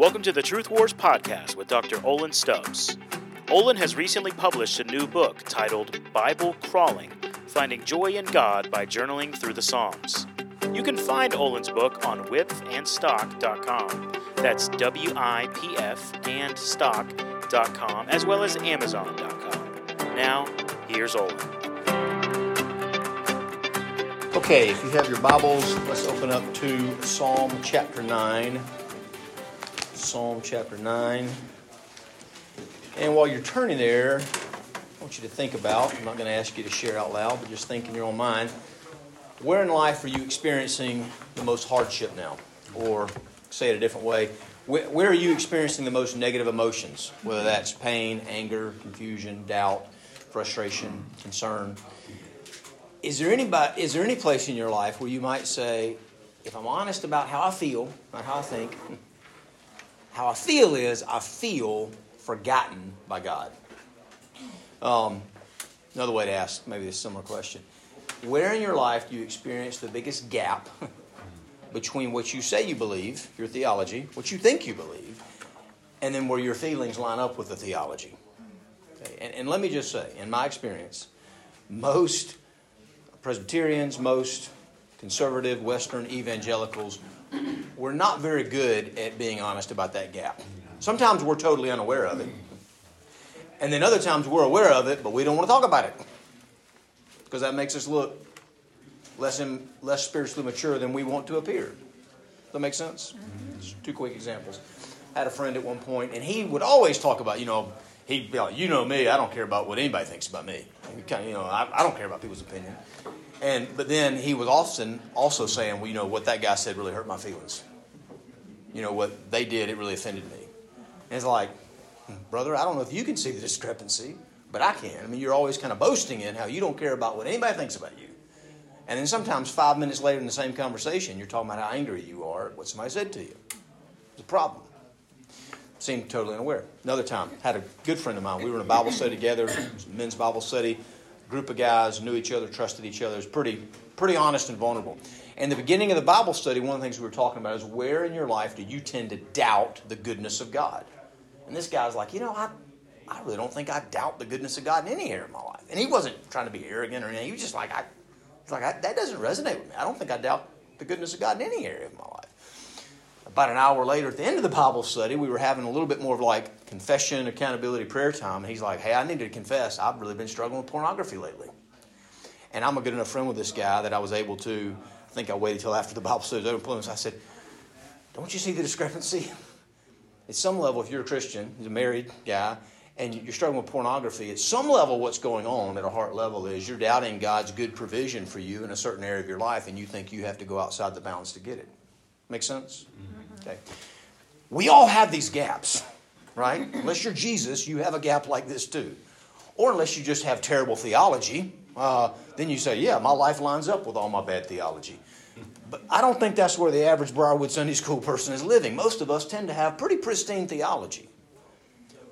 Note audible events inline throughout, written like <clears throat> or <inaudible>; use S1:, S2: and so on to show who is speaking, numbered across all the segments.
S1: Welcome to the Truth Wars podcast with Dr. Olin Stubbs. Olin has recently published a new book titled Bible Crawling Finding Joy in God by Journaling Through the Psalms. You can find Olin's book on wipfandstock.com. That's W I P F and stock.com, as well as Amazon.com. Now, here's Olin.
S2: Okay, if you have your Bibles, let's open up to Psalm chapter 9. Psalm chapter 9. And while you're turning there, I want you to think about, I'm not going to ask you to share out loud, but just think in your own mind, where in life are you experiencing the most hardship now? Or say it a different way, where, are you experiencing the most negative emotions? Whether that's pain, anger, confusion, doubt, frustration, concern. Is there anybody is there any place in your life where you might say, if I'm honest about how I feel, not how I think, how I feel is I feel forgotten by God. Um, another way to ask maybe a similar question. Where in your life do you experience the biggest gap <laughs> between what you say you believe, your theology, what you think you believe, and then where your feelings line up with the theology? Okay. And, and let me just say, in my experience, most Presbyterians, most conservative Western evangelicals, we're not very good at being honest about that gap. Sometimes we're totally unaware of it. And then other times we're aware of it, but we don't want to talk about it. Because that makes us look less, in, less spiritually mature than we want to appear. Does that make sense? Just two quick examples. I had a friend at one point, and he would always talk about, you know, he'd be like, you know me, I don't care about what anybody thinks about me. You know, I, I don't care about people's opinion. And but then he was often also saying, well, you know, what that guy said really hurt my feelings. You know, what they did, it really offended me. And it's like, brother, I don't know if you can see the discrepancy, but I can. I mean, you're always kind of boasting in how you don't care about what anybody thinks about you. And then sometimes five minutes later in the same conversation, you're talking about how angry you are at what somebody said to you. It's a problem. Seemed totally unaware. Another time, had a good friend of mine. We were in a Bible study together, men's Bible study. Group of guys knew each other, trusted each other. It was pretty, pretty honest and vulnerable. And the beginning of the Bible study, one of the things we were talking about is where in your life do you tend to doubt the goodness of God? And this guy's like, you know, I, I really don't think I doubt the goodness of God in any area of my life. And he wasn't trying to be arrogant or anything. He was just like, I, like I, that doesn't resonate with me. I don't think I doubt the goodness of God in any area of my life. About an hour later, at the end of the Bible study, we were having a little bit more of like confession, accountability, prayer time. And he's like, hey, I need to confess. I've really been struggling with pornography lately. And I'm a good enough friend with this guy that I was able to, think I waited till after the Bible study was over. I said, don't you see the discrepancy? At some level, if you're a Christian, he's a married guy, and you're struggling with pornography, at some level, what's going on at a heart level is you're doubting God's good provision for you in a certain area of your life, and you think you have to go outside the bounds to get it. Make sense? Mm-hmm. Okay. We all have these gaps, right? unless you're Jesus, you have a gap like this too. Or unless you just have terrible theology, uh, then you say, yeah, my life lines up with all my bad theology. But I don't think that's where the average Briarwood Sunday School person is living. Most of us tend to have pretty pristine theology.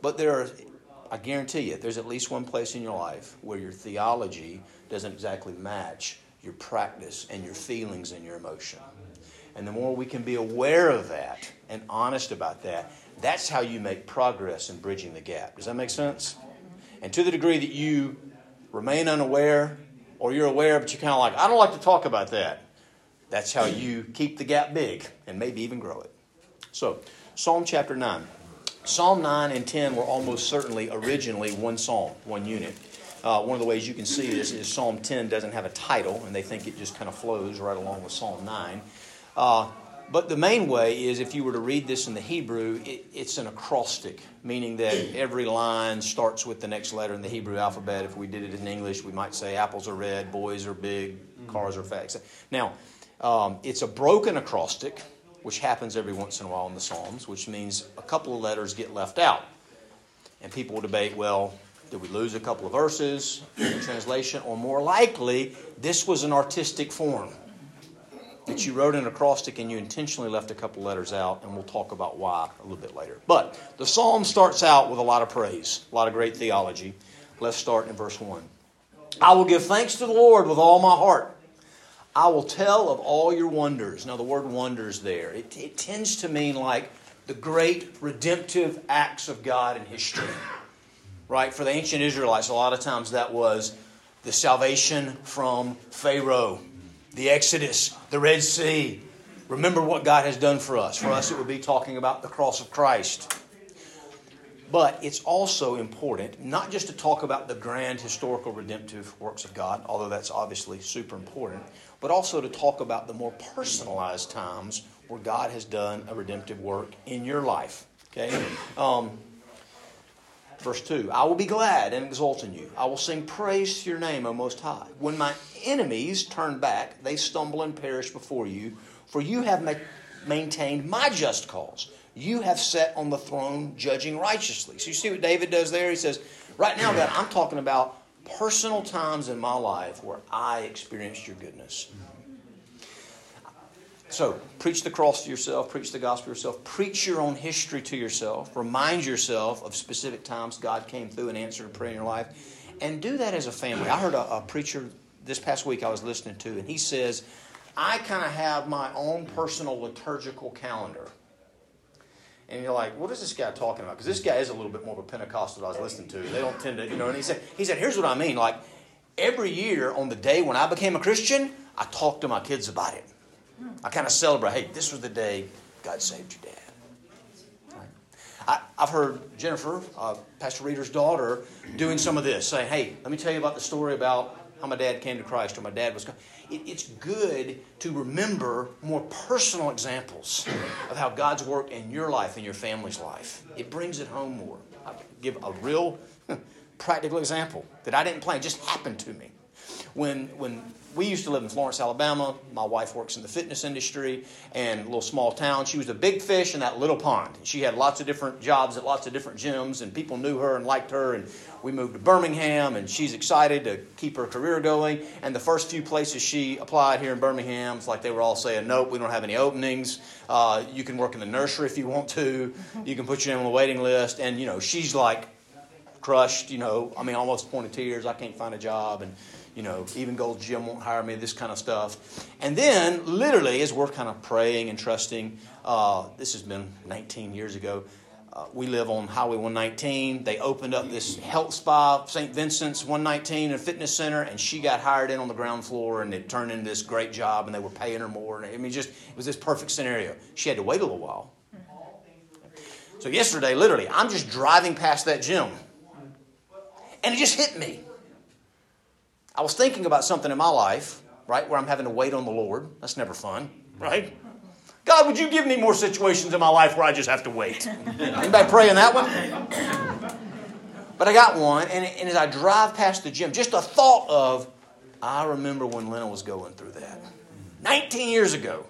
S2: But there are, I guarantee you, there's at least one place in your life where your theology doesn't exactly match your practice and your feelings and your emotion. And the more we can be aware of that and honest about that, that's how you make progress in bridging the gap. Does that make sense? And to the degree that you remain unaware or you're aware but you're kind of like, I don't like to talk about that, that's how you keep the gap big and maybe even grow it. So, Psalm chapter 9. Psalm 9 and 10 were almost certainly originally one psalm, one unit. Uh, one of the ways you can see this is Psalm 10 doesn't have a title, and they think it just kind of flows right along with Psalm 9. Uh, but the main way is if you were to read this in the Hebrew, it, it's an acrostic, meaning that every line starts with the next letter in the Hebrew alphabet. If we did it in English, we might say apples are red, boys are big, cars are fat. Now, um, it's a broken acrostic which happens every once in a while in the Psalms, which means a couple of letters get left out. And people will debate, well, did we lose a couple of verses in translation? Or more likely, this was an artistic form that you wrote an acrostic and you intentionally left a couple letters out, and we'll talk about why a little bit later. But the psalm starts out with a lot of praise, a lot of great theology. Let's start in verse 1. I will give thanks to the Lord with all my heart. I will tell of all your wonders. Now, the word wonders there, it, it tends to mean like the great redemptive acts of God in history. Right? For the ancient Israelites, a lot of times that was the salvation from Pharaoh, the Exodus, the Red Sea. Remember what God has done for us. For us, it would be talking about the cross of Christ. But it's also important not just to talk about the grand historical redemptive works of God, although that's obviously super important, but also to talk about the more personalized times where God has done a redemptive work in your life. Okay? Um, verse 2 I will be glad and exult in you. I will sing praise to your name, O Most High. When my enemies turn back, they stumble and perish before you, for you have ma- maintained my just cause you have sat on the throne judging righteously. So you see what David does there? He says, Right now, God, I'm talking about personal times in my life where I experienced your goodness. So, preach the cross to yourself, preach the gospel to yourself, preach your own history to yourself, remind yourself of specific times God came through and answered a prayer in your life, and do that as a family. I heard a, a preacher this past week I was listening to, and he says, I kind of have my own personal liturgical calendar and you're like, what is this guy talking about? Because this guy is a little bit more of a Pentecostal I was listening to. They don't tend to, you know. And he said, he said, here's what I mean. Like every year on the day when I became a Christian, I talk to my kids about it. I kind of celebrate. Hey, this was the day God saved your dad. I, have heard Jennifer, uh, Pastor Reeder's daughter, doing some of this, saying, "Hey, let me tell you about the story about how my dad came to Christ or my dad was." it, it's good to remember more personal examples of how God's worked in your life and your family's life. It brings it home more. I'll give a real <laughs> practical example that I didn't plan, just happened to me. When, when we used to live in Florence, Alabama. My wife works in the fitness industry and a little small town. She was a big fish in that little pond. She had lots of different jobs at lots of different gyms, and people knew her and liked her. And we moved to Birmingham, and she's excited to keep her career going. And the first few places she applied here in Birmingham, it's like they were all saying, "Nope, we don't have any openings. Uh, you can work in the nursery if you want to. You can put your name on the waiting list." And you know, she's like crushed. You know, I mean, almost point of tears. I can't find a job, and you know, even Gold Gym won't hire me, this kind of stuff. And then, literally, as we're kind of praying and trusting, uh, this has been 19 years ago. Uh, we live on Highway 119. They opened up this health spa, St. Vincent's 119, a fitness center, and she got hired in on the ground floor, and it turned into this great job, and they were paying her more. And I mean, just it was this perfect scenario. She had to wait a little while. So yesterday, literally, I'm just driving past that gym, and it just hit me. I was thinking about something in my life, right, where I'm having to wait on the Lord. That's never fun, right? God, would you give me more situations in my life where I just have to wait? Anybody praying that one? But I got one, and, and as I drive past the gym, just a thought of, I remember when Lena was going through that. 19 years ago.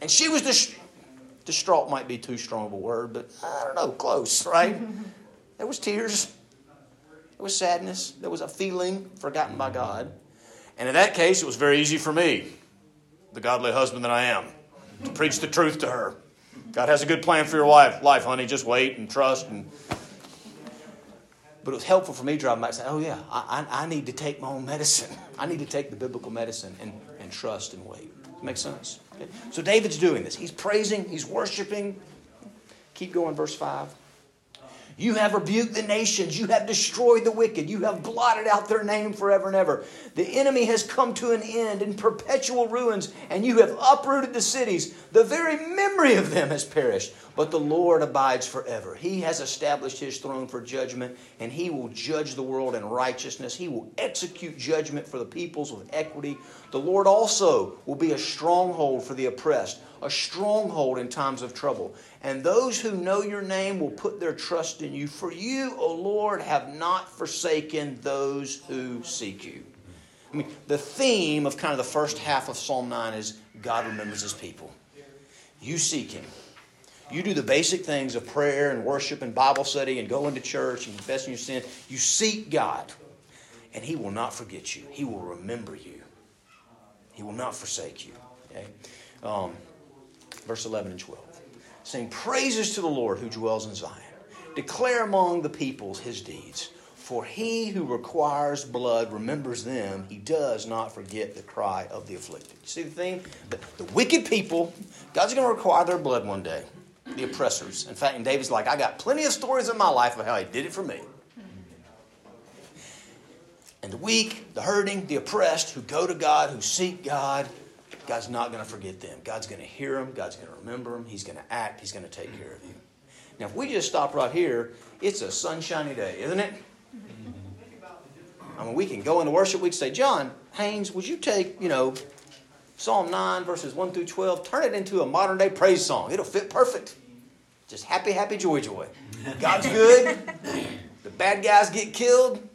S2: And she was dist- distraught, might be too strong of a word, but I don't know, close, right? There was tears. There was sadness. There was a feeling forgotten by God. And in that case, it was very easy for me, the godly husband that I am, to preach the truth to her. God has a good plan for your life, life, honey. Just wait and trust. And but it was helpful for me driving back and saying, "Oh yeah, I, I, I, need to take my own medicine. <laughs> I need to take the biblical medicine and, and trust and wait." Makes sense. Okay? So David's doing this. He's praising. He's worshiping. Keep going, verse five. You have rebuked the nations. You have destroyed the wicked. You have blotted out their name forever and ever. The enemy has come to an end in perpetual ruins, and you have uprooted the cities. The very memory of them has perished, but the Lord abides forever. He has established his throne for judgment, and he will judge the world in righteousness. He will execute judgment for the peoples with equity. The Lord also will be a stronghold for the oppressed a stronghold in times of trouble. And those who know your name will put their trust in you. For you, O Lord, have not forsaken those who seek you. I mean, the theme of kind of the first half of Psalm 9 is God remembers his people. You seek him. You do the basic things of prayer and worship and Bible study and going to church and confessing your sin. You seek God, and he will not forget you. He will remember you. He will not forsake you. Okay? Um, verse 11 and 12. Saying, Praises to the Lord who dwells in Zion. Declare among the peoples his deeds. For he who requires blood remembers them. He does not forget the cry of the afflicted. You see the thing? The, the wicked people, God's going to require their blood one day. The oppressors. In fact, and David's like, I got plenty of stories in my life of how he did it for me. And the weak, the hurting, the oppressed who go to God, who seek God, God's not going to forget them. God's going to hear them. God's going to remember them. He's going to act. He's going to take care of you. Now, if we just stop right here, it's a sunshiny day, isn't it? I mean, we can go into worship. We can say, John Haynes, would you take, you know, Psalm 9, verses 1 through 12, turn it into a modern day praise song. It'll fit perfect. Just happy, happy, joy, joy. God's good. the bad guys get killed.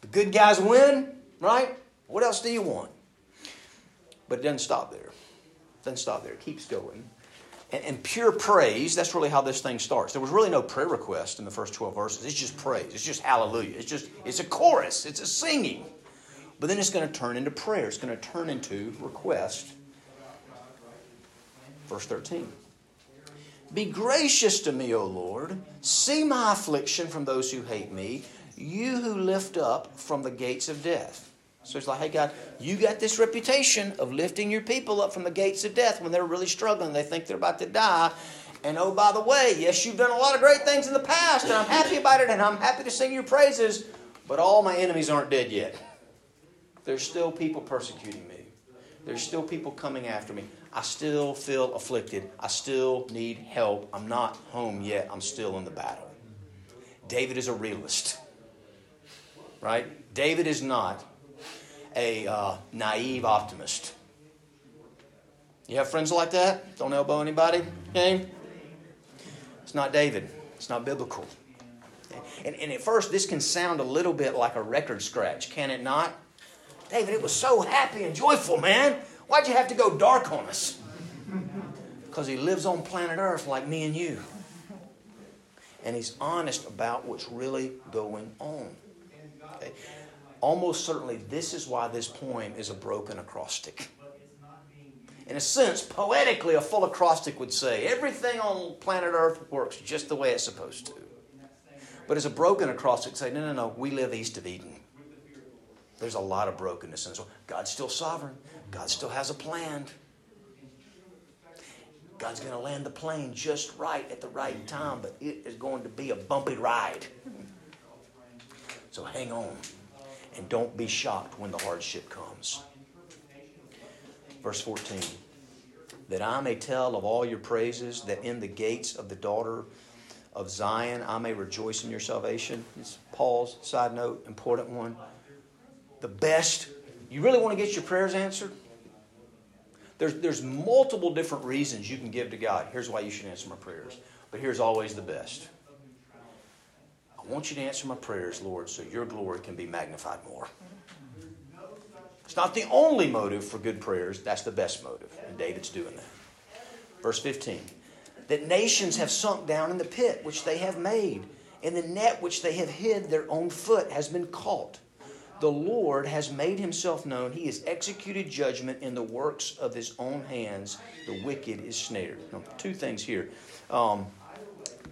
S2: The good guys win, right? What else do you want? But it doesn't stop there. It doesn't stop there. It keeps going. And, and, pure praise, that's really how this thing starts. There was really no prayer request in the first 12 verses. It's just praise. It's just hallelujah. It's just, it's a chorus. It's a singing. But then it's going to turn into prayer. It's going to turn into request. Verse 13. Be gracious to me, O Lord. See my affliction from those who hate me. You who lift up from the gates of death. So it's like, hey, God, you got this reputation of lifting your people up from the gates of death when they're really struggling. They think they're about to die. And oh, by the way, yes, you've done a lot of great things in the past, and I'm happy about it, and I'm happy to sing your praises, but all my enemies aren't dead yet. There's still people persecuting me. There's still people coming after me. I still feel afflicted. I still need help. I'm not home yet. I'm still in the battle. David is a realist, right? David is not a uh, naive optimist. You have friends like that? Don't elbow anybody? Okay? It's not David. It's not biblical. And, and at first, this can sound a little bit like a record scratch, can it not? David, it was so happy and joyful, man. Why'd you have to go dark on us? Because he lives on planet Earth like me and you. And he's honest about what's really going on. Okay? Almost certainly, this is why this poem is a broken acrostic. In a sense, poetically, a full acrostic would say everything on planet Earth works just the way it's supposed to. But as a broken acrostic, say, no, no, no, we live east of Eden. There's a lot of brokenness in this world. God's still sovereign. God still has a plan. God's going to land the plane just right at the right time, but it is going to be a bumpy ride. So hang on and don't be shocked when the hardship comes. Verse 14 That I may tell of all your praises, that in the gates of the daughter of Zion I may rejoice in your salvation. It's Paul's side note, important one the best. You really want to get your prayers answered? There's, there's multiple different reasons you can give to God. Here's why you should answer my prayers. But here's always the best. I want you to answer my prayers, Lord, so your glory can be magnified more. It's not the only motive for good prayers, that's the best motive. And David's doing that. Verse 15 that nations have sunk down in the pit which they have made, and the net which they have hid their own foot has been caught the Lord has made himself known. He has executed judgment in the works of his own hands. The wicked is snared. Now, two things here. Um,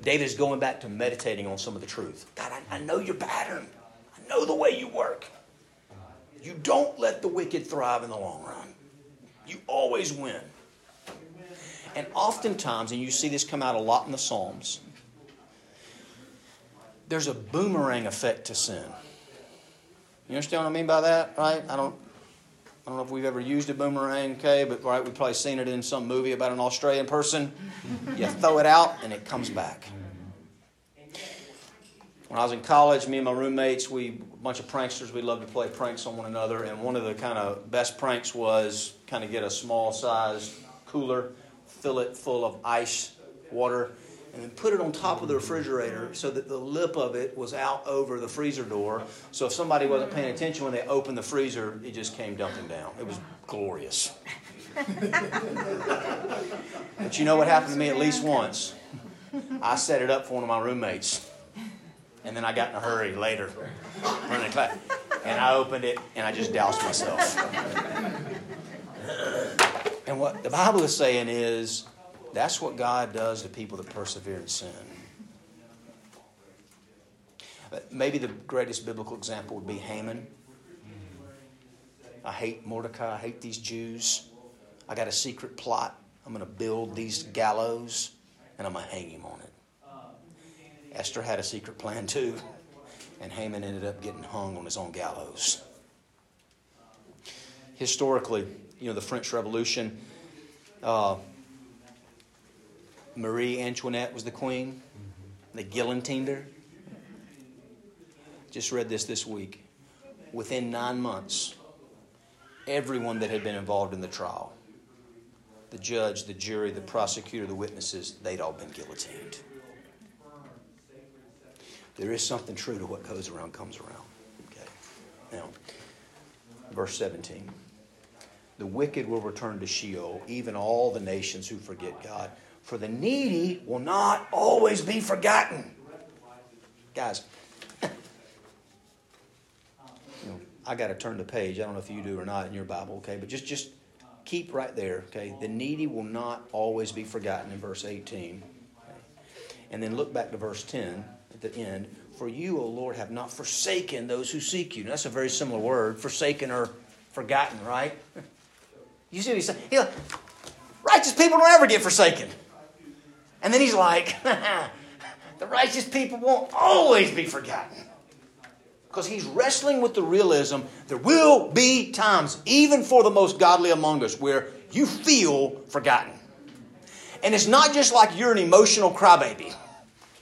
S2: David is going back to meditating on some of the truth. God, I, I know your pattern. I know the way you work. You don't let the wicked thrive in the long run. You always win. And oftentimes, and you see this come out a lot in the Psalms, there's a boomerang effect to sin. You understand what I mean by that, right? I don't, I don't know if we've ever used a boomerang, okay, but right, we've probably seen it in some movie about an Australian person. You throw it out and it comes back. When I was in college, me and my roommates, we a bunch of pranksters, we loved to play pranks on one another, and one of the kind of best pranks was kind of get a small size cooler, fill it full of ice water, and then put it on top of the refrigerator so that the lip of it was out over the freezer door. So if somebody wasn't paying attention when they opened the freezer, it just came dumping down. It was glorious. <laughs> but you know what happened to me at least once? I set it up for one of my roommates. And then I got in a hurry later, running class, and I opened it and I just doused myself. And what the Bible is saying is that's what God does to people that persevere in sin. Maybe the greatest biblical example would be Haman. I hate Mordecai. I hate these Jews. I got a secret plot. I'm going to build these gallows. and I'm going to hang him on it. Esther had a secret plan too, and Haman ended up getting hung on his own gallows. Historically, you know, the French Revolution, uh, Marie Antoinette was the queen. They guillotined her. Just read this this week. Within nine months, everyone that had been involved in the trial the judge, the jury, the prosecutor, the witnesses they'd all been guillotined. There is something true to what goes around comes around. Okay. Now, verse 17. The wicked will return to Sheol, even all the nations who forget God. For the needy will not always be forgotten. Guys, <laughs> you know, I got to turn the page. I don't know if you do or not in your Bible, okay? But just just keep right there, okay? The needy will not always be forgotten in verse 18. Okay? And then look back to verse 10 at the end. For you, O Lord, have not forsaken those who seek you. Now, that's a very similar word, forsaken or forgotten, right? <laughs> You see what he's saying? He's like, righteous people don't ever get forsaken. And then he's like, <laughs> the righteous people won't always be forgotten. Because he's wrestling with the realism there will be times, even for the most godly among us, where you feel forgotten. And it's not just like you're an emotional crybaby.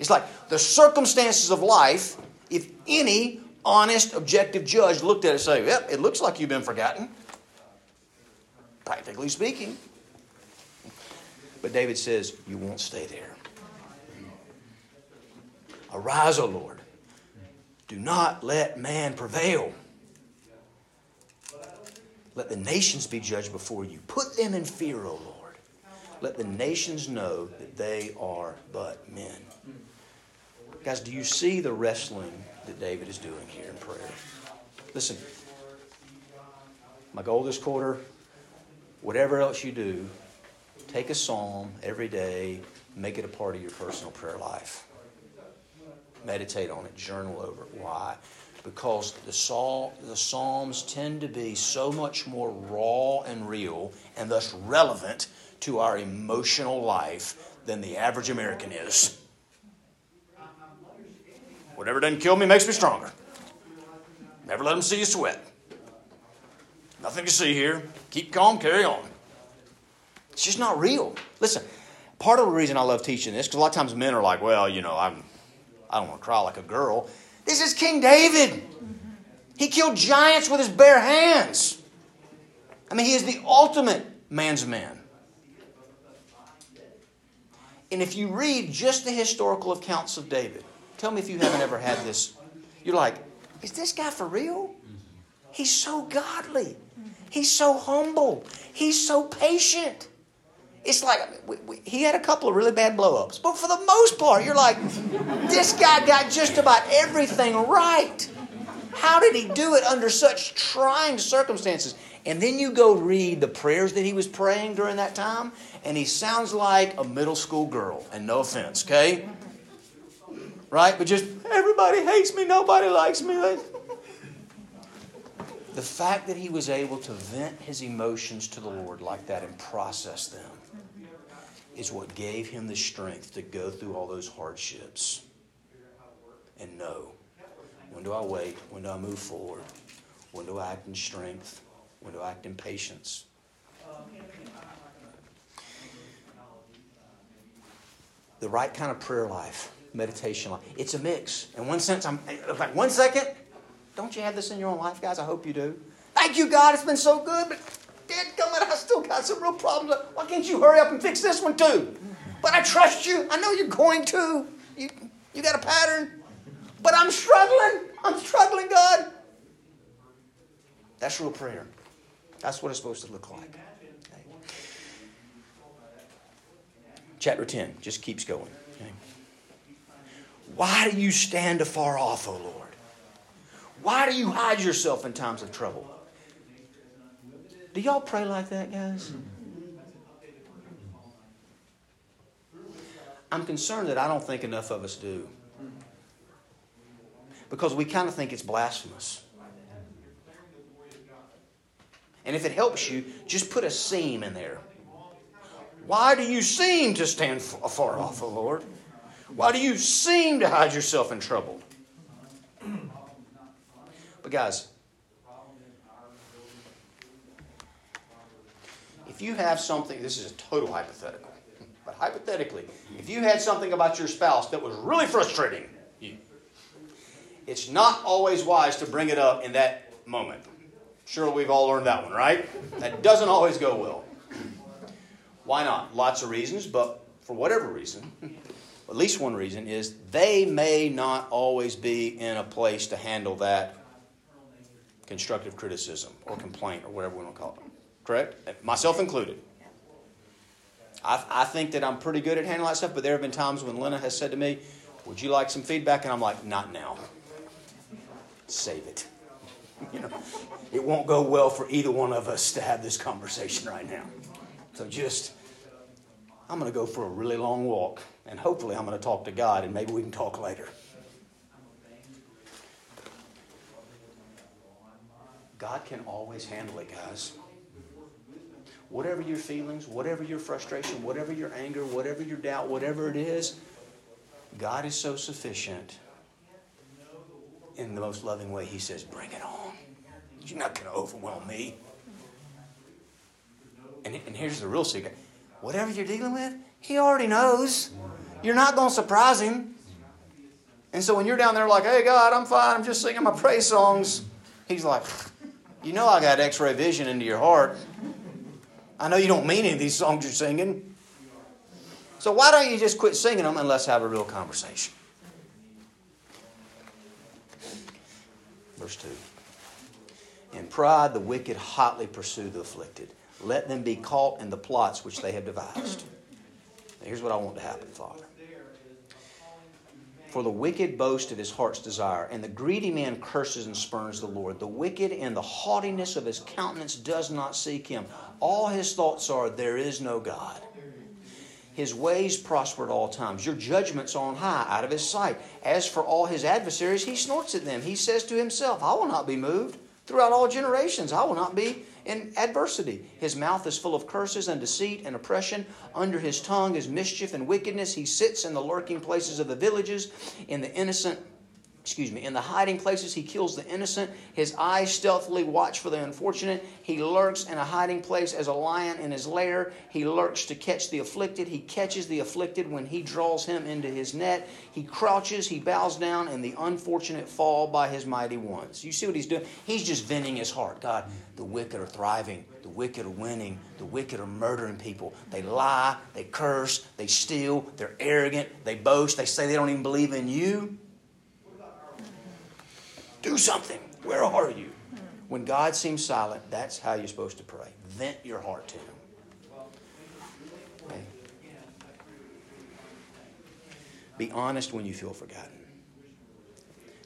S2: It's like the circumstances of life, if any honest, objective judge looked at it and say, yep, it looks like you've been forgotten, practically speaking. But David says, you won't stay there. Arise, O Lord. Do not let man prevail. Let the nations be judged before you. Put them in fear, O Lord. Let the nations know that they are but men. Guys, do you see the wrestling that David is doing here in prayer? Listen, my goal this quarter, whatever else you do, take a psalm every day, make it a part of your personal prayer life. Meditate on it, journal over it. Why? Because the, the Psalms tend to be so much more raw and real and thus relevant to our emotional life than the average American is. Whatever doesn't kill me makes me stronger. Never let them see you sweat. Nothing to see here. Keep calm, carry on. It's just not real. Listen, part of the reason I love teaching this, because a lot of times men are like, well, you know, I'm, I don't want to cry like a girl. This is King David. He killed giants with his bare hands. I mean, he is the ultimate man's man. And if you read just the historical accounts of David, tell me if you haven't ever had this. You're like, is this guy for real? He's so godly. He's so humble. He's so patient. It's like we, we, he had a couple of really bad blowups, but for the most part, you're like, this guy got just about everything right. How did he do it under such trying circumstances? And then you go read the prayers that he was praying during that time, and he sounds like a middle school girl. And no offense, okay? Right? But just, everybody hates me, nobody likes me. The fact that he was able to vent his emotions to the Lord like that and process them is what gave him the strength to go through all those hardships and know when do I wait? When do I move forward? When do I act in strength? When do I act in patience? The right kind of prayer life, meditation life. It's a mix. In one sense, I'm like one second. Don't you have this in your own life, guys? I hope you do. Thank you, God. It's been so good, but Dad, come on, I still got some real problems. Why can't you hurry up and fix this one too? But I trust you. I know you're going to. You, you got a pattern. But I'm struggling. I'm struggling, God. That's real prayer. That's what it's supposed to look like. Okay. Chapter 10 just keeps going. Okay. Why do you stand afar off, O Lord? Why do you hide yourself in times of trouble? Do y'all pray like that, guys? I'm concerned that I don't think enough of us do. Because we kind of think it's blasphemous. And if it helps you, just put a seem in there. Why do you seem to stand far off, O Lord? Why do you seem to hide yourself in trouble? But, guys, you have something, this is a total hypothetical, but hypothetically, if you had something about your spouse that was really frustrating you, it's not always wise to bring it up in that moment. Surely we've all learned that one, right? That doesn't always go well. Why not? Lots of reasons, but for whatever reason, at least one reason is they may not always be in a place to handle that constructive criticism or complaint or whatever we want to call it. Correct? Myself included. I, I think that I'm pretty good at handling that stuff, but there have been times when Lena has said to me, Would you like some feedback? And I'm like, Not now. Save it. <laughs> You know, it won't go well for either one of us to have this conversation right now. So just, I'm going to go for a really long walk, and hopefully I'm going to talk to God, and maybe we can talk later. God can always handle it, guys. Whatever your feelings, whatever your frustration, whatever your anger, whatever your doubt, whatever it is, God is so sufficient. In the most loving way, He says, Bring it on. You're not going to overwhelm me. And, and here's the real secret whatever you're dealing with, He already knows. You're not going to surprise Him. And so when you're down there like, hey, God, I'm fine, I'm just singing my praise songs, He's like, you know I got x ray vision into your heart. I know you don't mean any of these songs you're singing. So why don't you just quit singing them and let's have a real conversation? Verse 2. In pride, the wicked hotly pursue the afflicted. Let them be caught in the plots which they have devised. Now, here's what I want to happen, Father. For the wicked boast of his heart's desire, and the greedy man curses and spurns the Lord. The wicked in the haughtiness of his countenance does not seek him. All his thoughts are, There is no God. His ways prosper at all times. Your judgments are on high, out of his sight. As for all his adversaries, he snorts at them. He says to himself, I will not be moved. Throughout all generations, I will not be in adversity. His mouth is full of curses and deceit and oppression. Under his tongue is mischief and wickedness. He sits in the lurking places of the villages. In the innocent excuse me, in the hiding places, he kills the innocent. His eyes stealthily watch for the unfortunate. He lurks in a hiding place as a lion in his lair. He lurks to catch the afflicted. He catches the afflicted when he draws him into his net. He crouches, he bows down, and the unfortunate fall by his mighty ones. You see what he's doing? He's just venting his heart. God, the wicked are thriving. The wicked are winning. The wicked are murdering people. They lie, they curse, they steal, they're arrogant, they boast, they say they don't even believe in you. Do something. Where are you? When God seems silent, that's how you're supposed to pray. Vent your heart to Him. Okay? Be honest when you feel forgotten.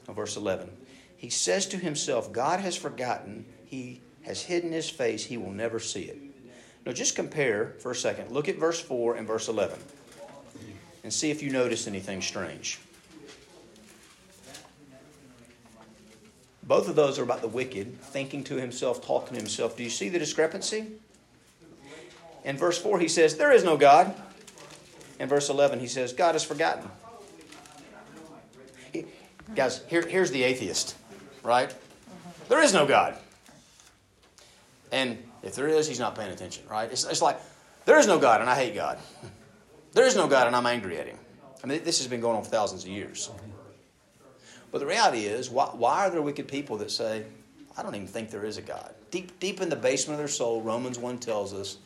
S2: Now, verse 11. He says to himself, God has forgotten. He has hidden his face. He will never see it. Now, just compare for a second. Look at verse 4 and verse 11 and see if you notice anything strange. Both of those are about the wicked, thinking to himself, talking to himself. Do you see the discrepancy? In verse 4, he says, There is no God. In verse 11, he says, God is forgotten. He, guys, here, here's the atheist, right? There is no God. And if there is, he's not paying attention, right? It's, it's like, there is no God, and I hate God. There is no God, and I'm angry at him. I mean, this has been going on for thousands of years. But the reality is, why, why are there wicked people that say, I don't even think there is a God? Deep, deep in the basement of their soul, Romans 1 tells us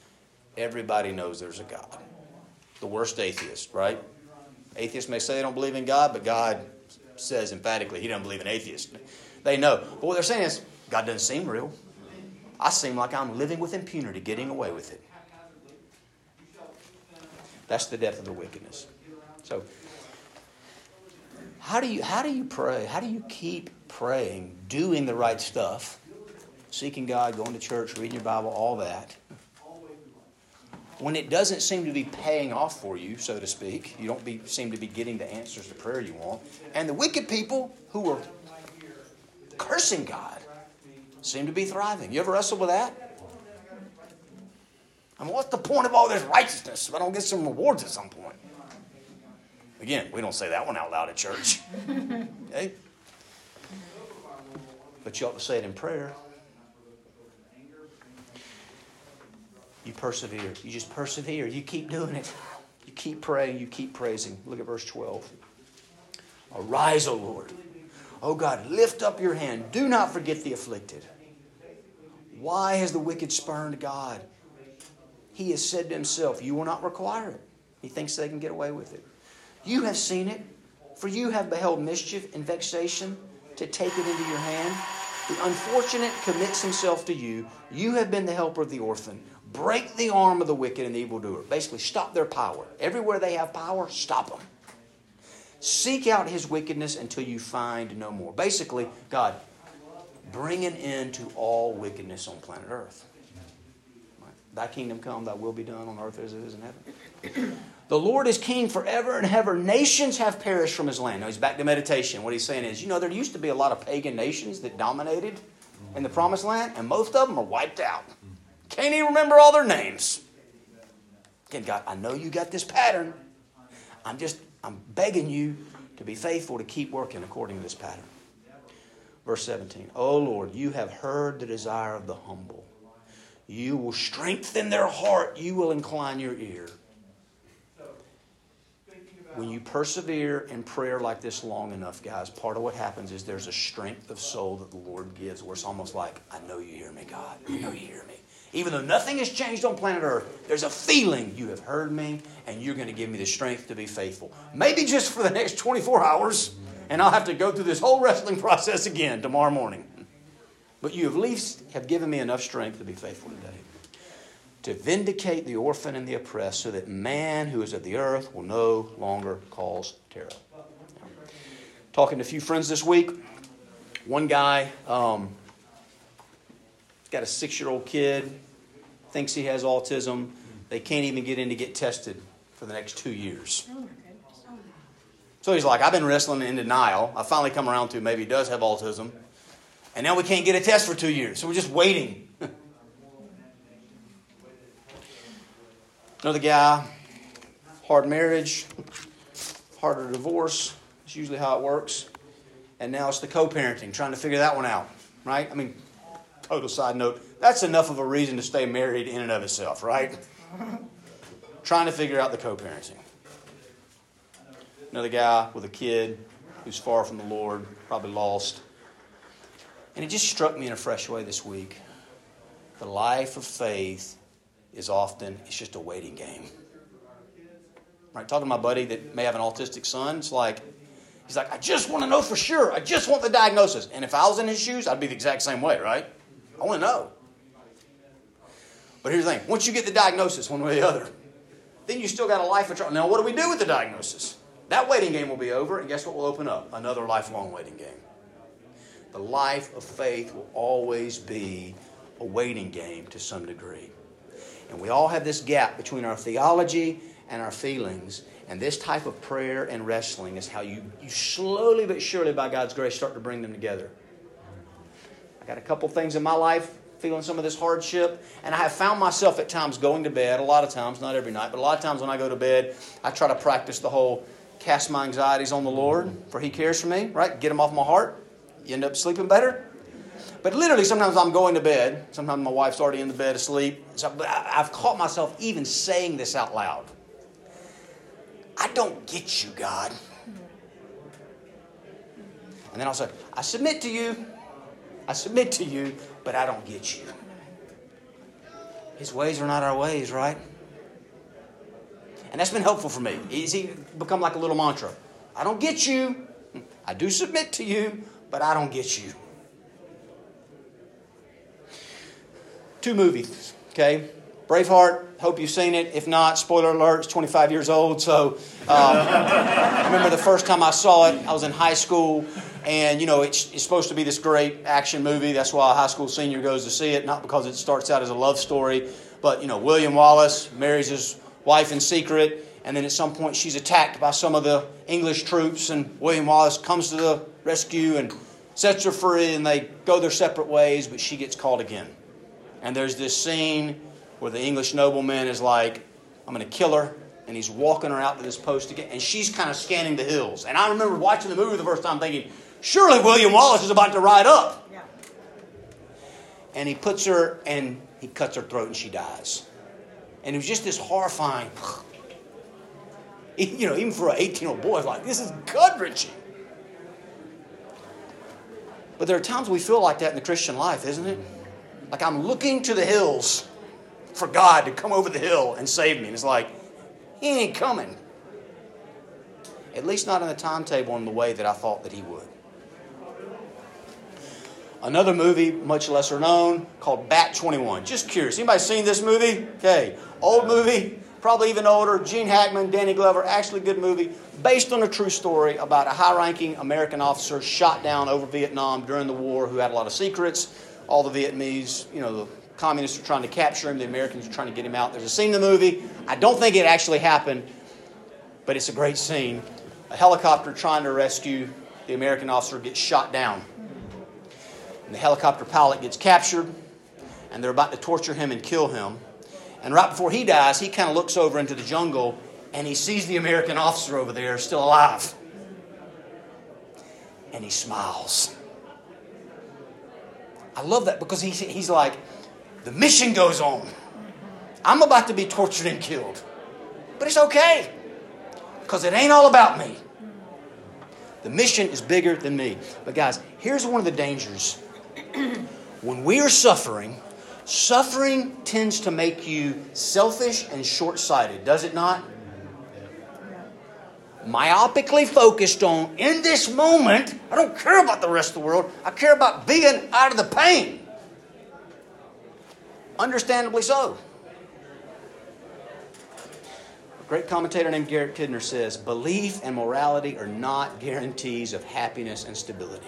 S2: everybody knows there's a God. The worst atheist, right? Atheists may say they don't believe in God, but God says emphatically he doesn't believe in atheists. They know. But what they're saying is, God doesn't seem real. I seem like I'm living with impunity, getting away with it. That's the depth of the wickedness. So, how do you how do you pray? How do you keep praying, doing the right stuff, seeking God, going to church, reading your Bible, all that? When it doesn't seem to be paying off for you, so to speak, you don't be, seem to be getting the answers to prayer you want, and the wicked people who are cursing God seem to be thriving. You ever wrestle with that? I mean, what's the point of all this righteousness if I don't get some rewards at some point? Again, we don't say that one out loud at church. <laughs> okay? But you ought to say it in prayer. You persevere. You just persevere. You keep doing it. You keep praying. You keep praising. Look at verse 12. Arise, O Lord. O God, lift up your hand. Do not forget the afflicted. Why has the wicked spurned God? He has said to himself, You will not require it. He thinks they can get away with it. You have seen it, for you have beheld mischief and vexation to take it into your hand. The unfortunate commits himself to you. You have been the helper of the orphan. Break the arm of the wicked and the evildoer. Basically, stop their power. Everywhere they have power, stop them. Seek out his wickedness until you find no more. Basically, God, bring an end to all wickedness on planet Earth. Thy kingdom come, thy will be done on earth as it is in heaven. The Lord is king forever and ever. Nations have perished from his land. Now he's back to meditation. What he's saying is, you know, there used to be a lot of pagan nations that dominated in the promised land, and most of them are wiped out. Can't even remember all their names. Again, God, I know you got this pattern. I'm just, I'm begging you to be faithful to keep working according to this pattern. Verse 17, Oh Lord, you have heard the desire of the humble. You will strengthen their heart. You will incline your ear. When you persevere in prayer like this long enough, guys, part of what happens is there's a strength of soul that the Lord gives where it's almost like, I know you hear me, God. I know you hear me. Even though nothing has changed on planet Earth, there's a feeling you have heard me and you're going to give me the strength to be faithful. Maybe just for the next 24 hours, and I'll have to go through this whole wrestling process again tomorrow morning. But you at least have given me enough strength to be faithful today. To vindicate the orphan and the oppressed, so that man who is of the earth will no longer cause terror. Talking to a few friends this week. One guy um, got a six year old kid, thinks he has autism. They can't even get in to get tested for the next two years. So he's like, I've been wrestling in denial. I finally come around to maybe he does have autism. And now we can't get a test for two years. So we're just waiting. Another guy, hard marriage, harder divorce. It's usually how it works. And now it's the co parenting, trying to figure that one out, right? I mean, total side note, that's enough of a reason to stay married in and of itself, right? <laughs> trying to figure out the co parenting. Another guy with a kid who's far from the Lord, probably lost. And it just struck me in a fresh way this week. The life of faith is often it's just a waiting game. Right? Talking to my buddy that may have an autistic son, it's like he's like, I just want to know for sure. I just want the diagnosis. And if I was in his shoes, I'd be the exact same way, right? I want to know. But here's the thing: once you get the diagnosis, one way or the other, then you still got a life of trouble. Now, what do we do with the diagnosis? That waiting game will be over, and guess what will open up? Another lifelong waiting game. The life of faith will always be a waiting game to some degree. And we all have this gap between our theology and our feelings. And this type of prayer and wrestling is how you, you slowly but surely, by God's grace, start to bring them together. I got a couple things in my life feeling some of this hardship. And I have found myself at times going to bed, a lot of times, not every night, but a lot of times when I go to bed, I try to practice the whole cast my anxieties on the Lord, for He cares for me, right? Get them off my heart. You end up sleeping better. But literally, sometimes I'm going to bed. Sometimes my wife's already in the bed asleep. So I've caught myself even saying this out loud. I don't get you, God. And then I'll say, I submit to you. I submit to you, but I don't get you. His ways are not our ways, right? And that's been helpful for me. Easy become like a little mantra. I don't get you. I do submit to you, but I don't get you. Two movies, okay? Braveheart, hope you've seen it. If not, spoiler alert, it's 25 years old. So um, I remember the first time I saw it, I was in high school. And, you know, it's, it's supposed to be this great action movie. That's why a high school senior goes to see it, not because it starts out as a love story. But, you know, William Wallace marries his wife in secret. And then at some point, she's attacked by some of the English troops. And William Wallace comes to the rescue and sets her free. And they go their separate ways, but she gets caught again. And there's this scene where the English nobleman is like, I'm going to kill her. And he's walking her out to this post again. And she's kind of scanning the hills. And I remember watching the movie the first time thinking, surely William Wallace is about to ride up. Yeah. And he puts her and he cuts her throat and she dies. And it was just this horrifying, <laughs> you know, even for an 18 year old boy, like, this is gut wrenching. But there are times we feel like that in the Christian life, isn't it? Like I'm looking to the hills for God to come over the hill and save me. And it's like, He ain't coming. At least not in the timetable in the way that I thought that He would. Another movie, much lesser known, called Bat 21. Just curious. Anybody seen this movie? Okay. Old movie, probably even older. Gene Hackman, Danny Glover. Actually, good movie. Based on a true story about a high ranking American officer shot down over Vietnam during the war who had a lot of secrets. All the Vietnamese, you know, the communists were trying to capture him. The Americans were trying to get him out. There's a scene in the movie. I don't think it actually happened, but it's a great scene. A helicopter trying to rescue the American officer gets shot down and the helicopter pilot gets captured, and they're about to torture him and kill him. And right before he dies, he kind of looks over into the jungle and he sees the American officer over there still alive. And he smiles. I love that because he's, he's like, the mission goes on. I'm about to be tortured and killed. But it's okay because it ain't all about me. The mission is bigger than me. But, guys, here's one of the dangers <clears throat> when we are suffering, suffering tends to make you selfish and short sighted, does it not? Myopically focused on, in this moment, I don't care about the rest of the world, I care about being out of the pain. Understandably so. A great commentator named Derek Kidner says belief and morality are not guarantees of happiness and stability.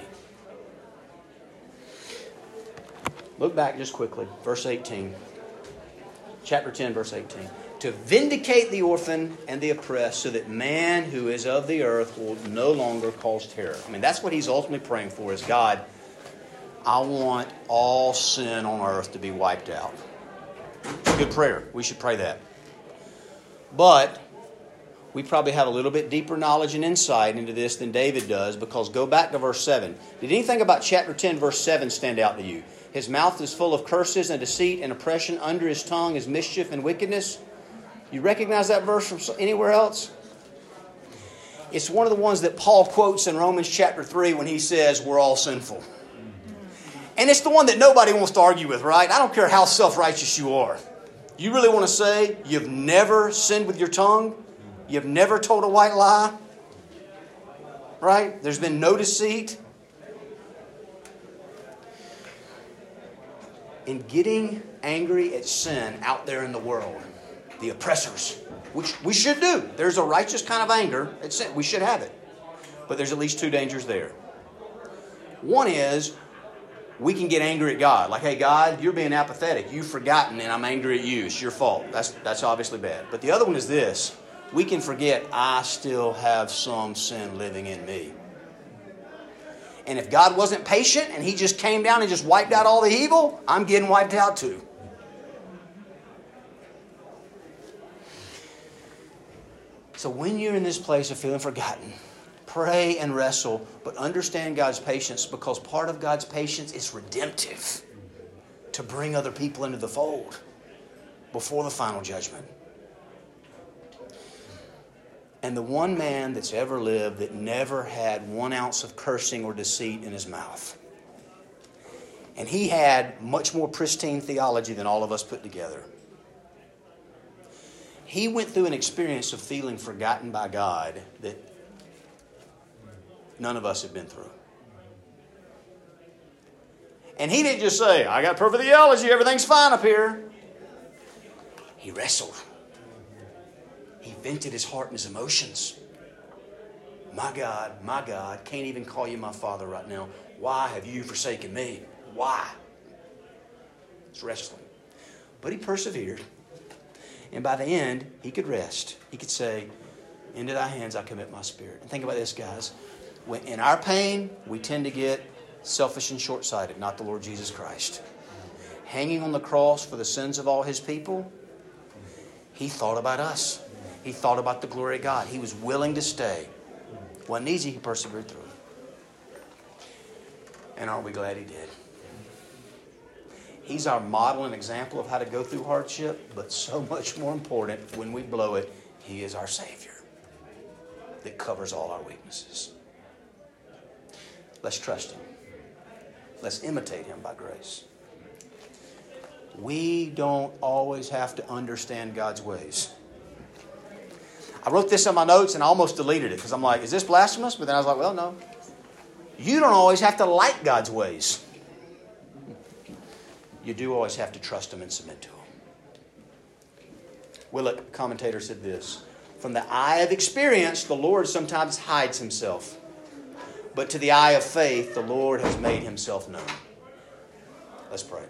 S2: Look back just quickly, verse 18. Chapter 10, verse 18. To vindicate the orphan and the oppressed, so that man who is of the earth will no longer cause terror. I mean, that's what he's ultimately praying for is God, I want all sin on earth to be wiped out. Good prayer. We should pray that. But we probably have a little bit deeper knowledge and insight into this than David does because go back to verse 7. Did anything about chapter 10, verse 7 stand out to you? His mouth is full of curses and deceit and oppression. Under his tongue is mischief and wickedness. You recognize that verse from anywhere else? It's one of the ones that Paul quotes in Romans chapter 3 when he says, We're all sinful. And it's the one that nobody wants to argue with, right? I don't care how self righteous you are. You really want to say you've never sinned with your tongue? You've never told a white lie? Right? There's been no deceit. in getting angry at sin out there in the world, the oppressors, which we should do. There's a righteous kind of anger. We should have it. But there's at least two dangers there. One is we can get angry at God. Like, hey, God, you're being apathetic. You've forgotten, and I'm angry at you. It's your fault. That's, that's obviously bad. But the other one is this we can forget I still have some sin living in me. And if God wasn't patient and He just came down and just wiped out all the evil, I'm getting wiped out too. So when you're in this place of feeling forgotten, pray and wrestle, but understand God's patience because part of God's patience is redemptive to bring other people into the fold before the final judgment. And the one man that's ever lived that never had one ounce of cursing or deceit in his mouth. And he had much more pristine theology than all of us put together. He went through an experience of feeling forgotten by God that none of us have been through. And he didn't just say, I got perfect theology, everything's fine up here. He wrestled. He vented his heart and his emotions. My God, my God, can't even call you my father right now. Why have you forsaken me? Why? It's wrestling. But he persevered. And by the end, he could rest. He could say, Into thy hands I commit my spirit. And think about this, guys. When, in our pain, we tend to get selfish and short sighted, not the Lord Jesus Christ. hanging on the cross for the sins of all his people, he thought about us. He thought about the glory of God. He was willing to stay. Wasn't easy, he persevered through. And aren't we glad he did? He's our model and example of how to go through hardship, but so much more important, when we blow it, he is our Savior that covers all our weaknesses. Let's trust him. Let's imitate him by grace. We don't always have to understand God's ways. I wrote this in my notes and I almost deleted it because I'm like, is this blasphemous? But then I was like, well, no. You don't always have to like God's ways. You do always have to trust Him and submit to Him. Willett, commentator, said this From the eye of experience, the Lord sometimes hides Himself. But to the eye of faith, the Lord has made Himself known. Let's pray.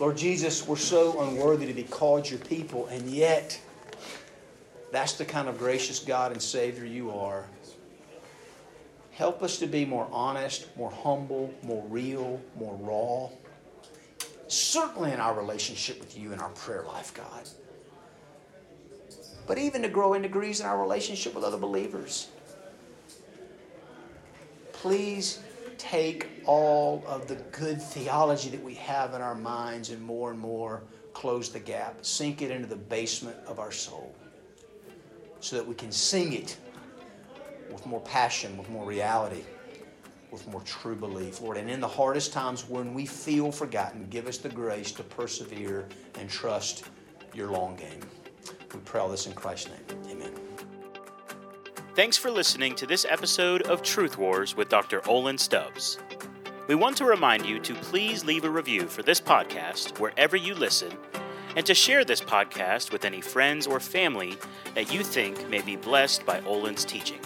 S2: Lord Jesus, we're so unworthy to be called your people, and yet that's the kind of gracious God and Savior you are. Help us to be more honest, more humble, more real, more raw. Certainly in our relationship with you and our prayer life, God. But even to grow in degrees in our relationship with other believers. Please take all of the good theology that we have in our minds and more and more close the gap, sink it into the basement of our soul so that we can sing it with more passion, with more reality, with more true belief, Lord. And in the hardest times when we feel forgotten, give us the grace to persevere and trust your long game. We pray all this in Christ's name. Amen.
S1: Thanks for listening to this episode of Truth Wars with Dr. Olin Stubbs. We want to remind you to please leave a review for this podcast wherever you listen and to share this podcast with any friends or family that you think may be blessed by Olin's teaching.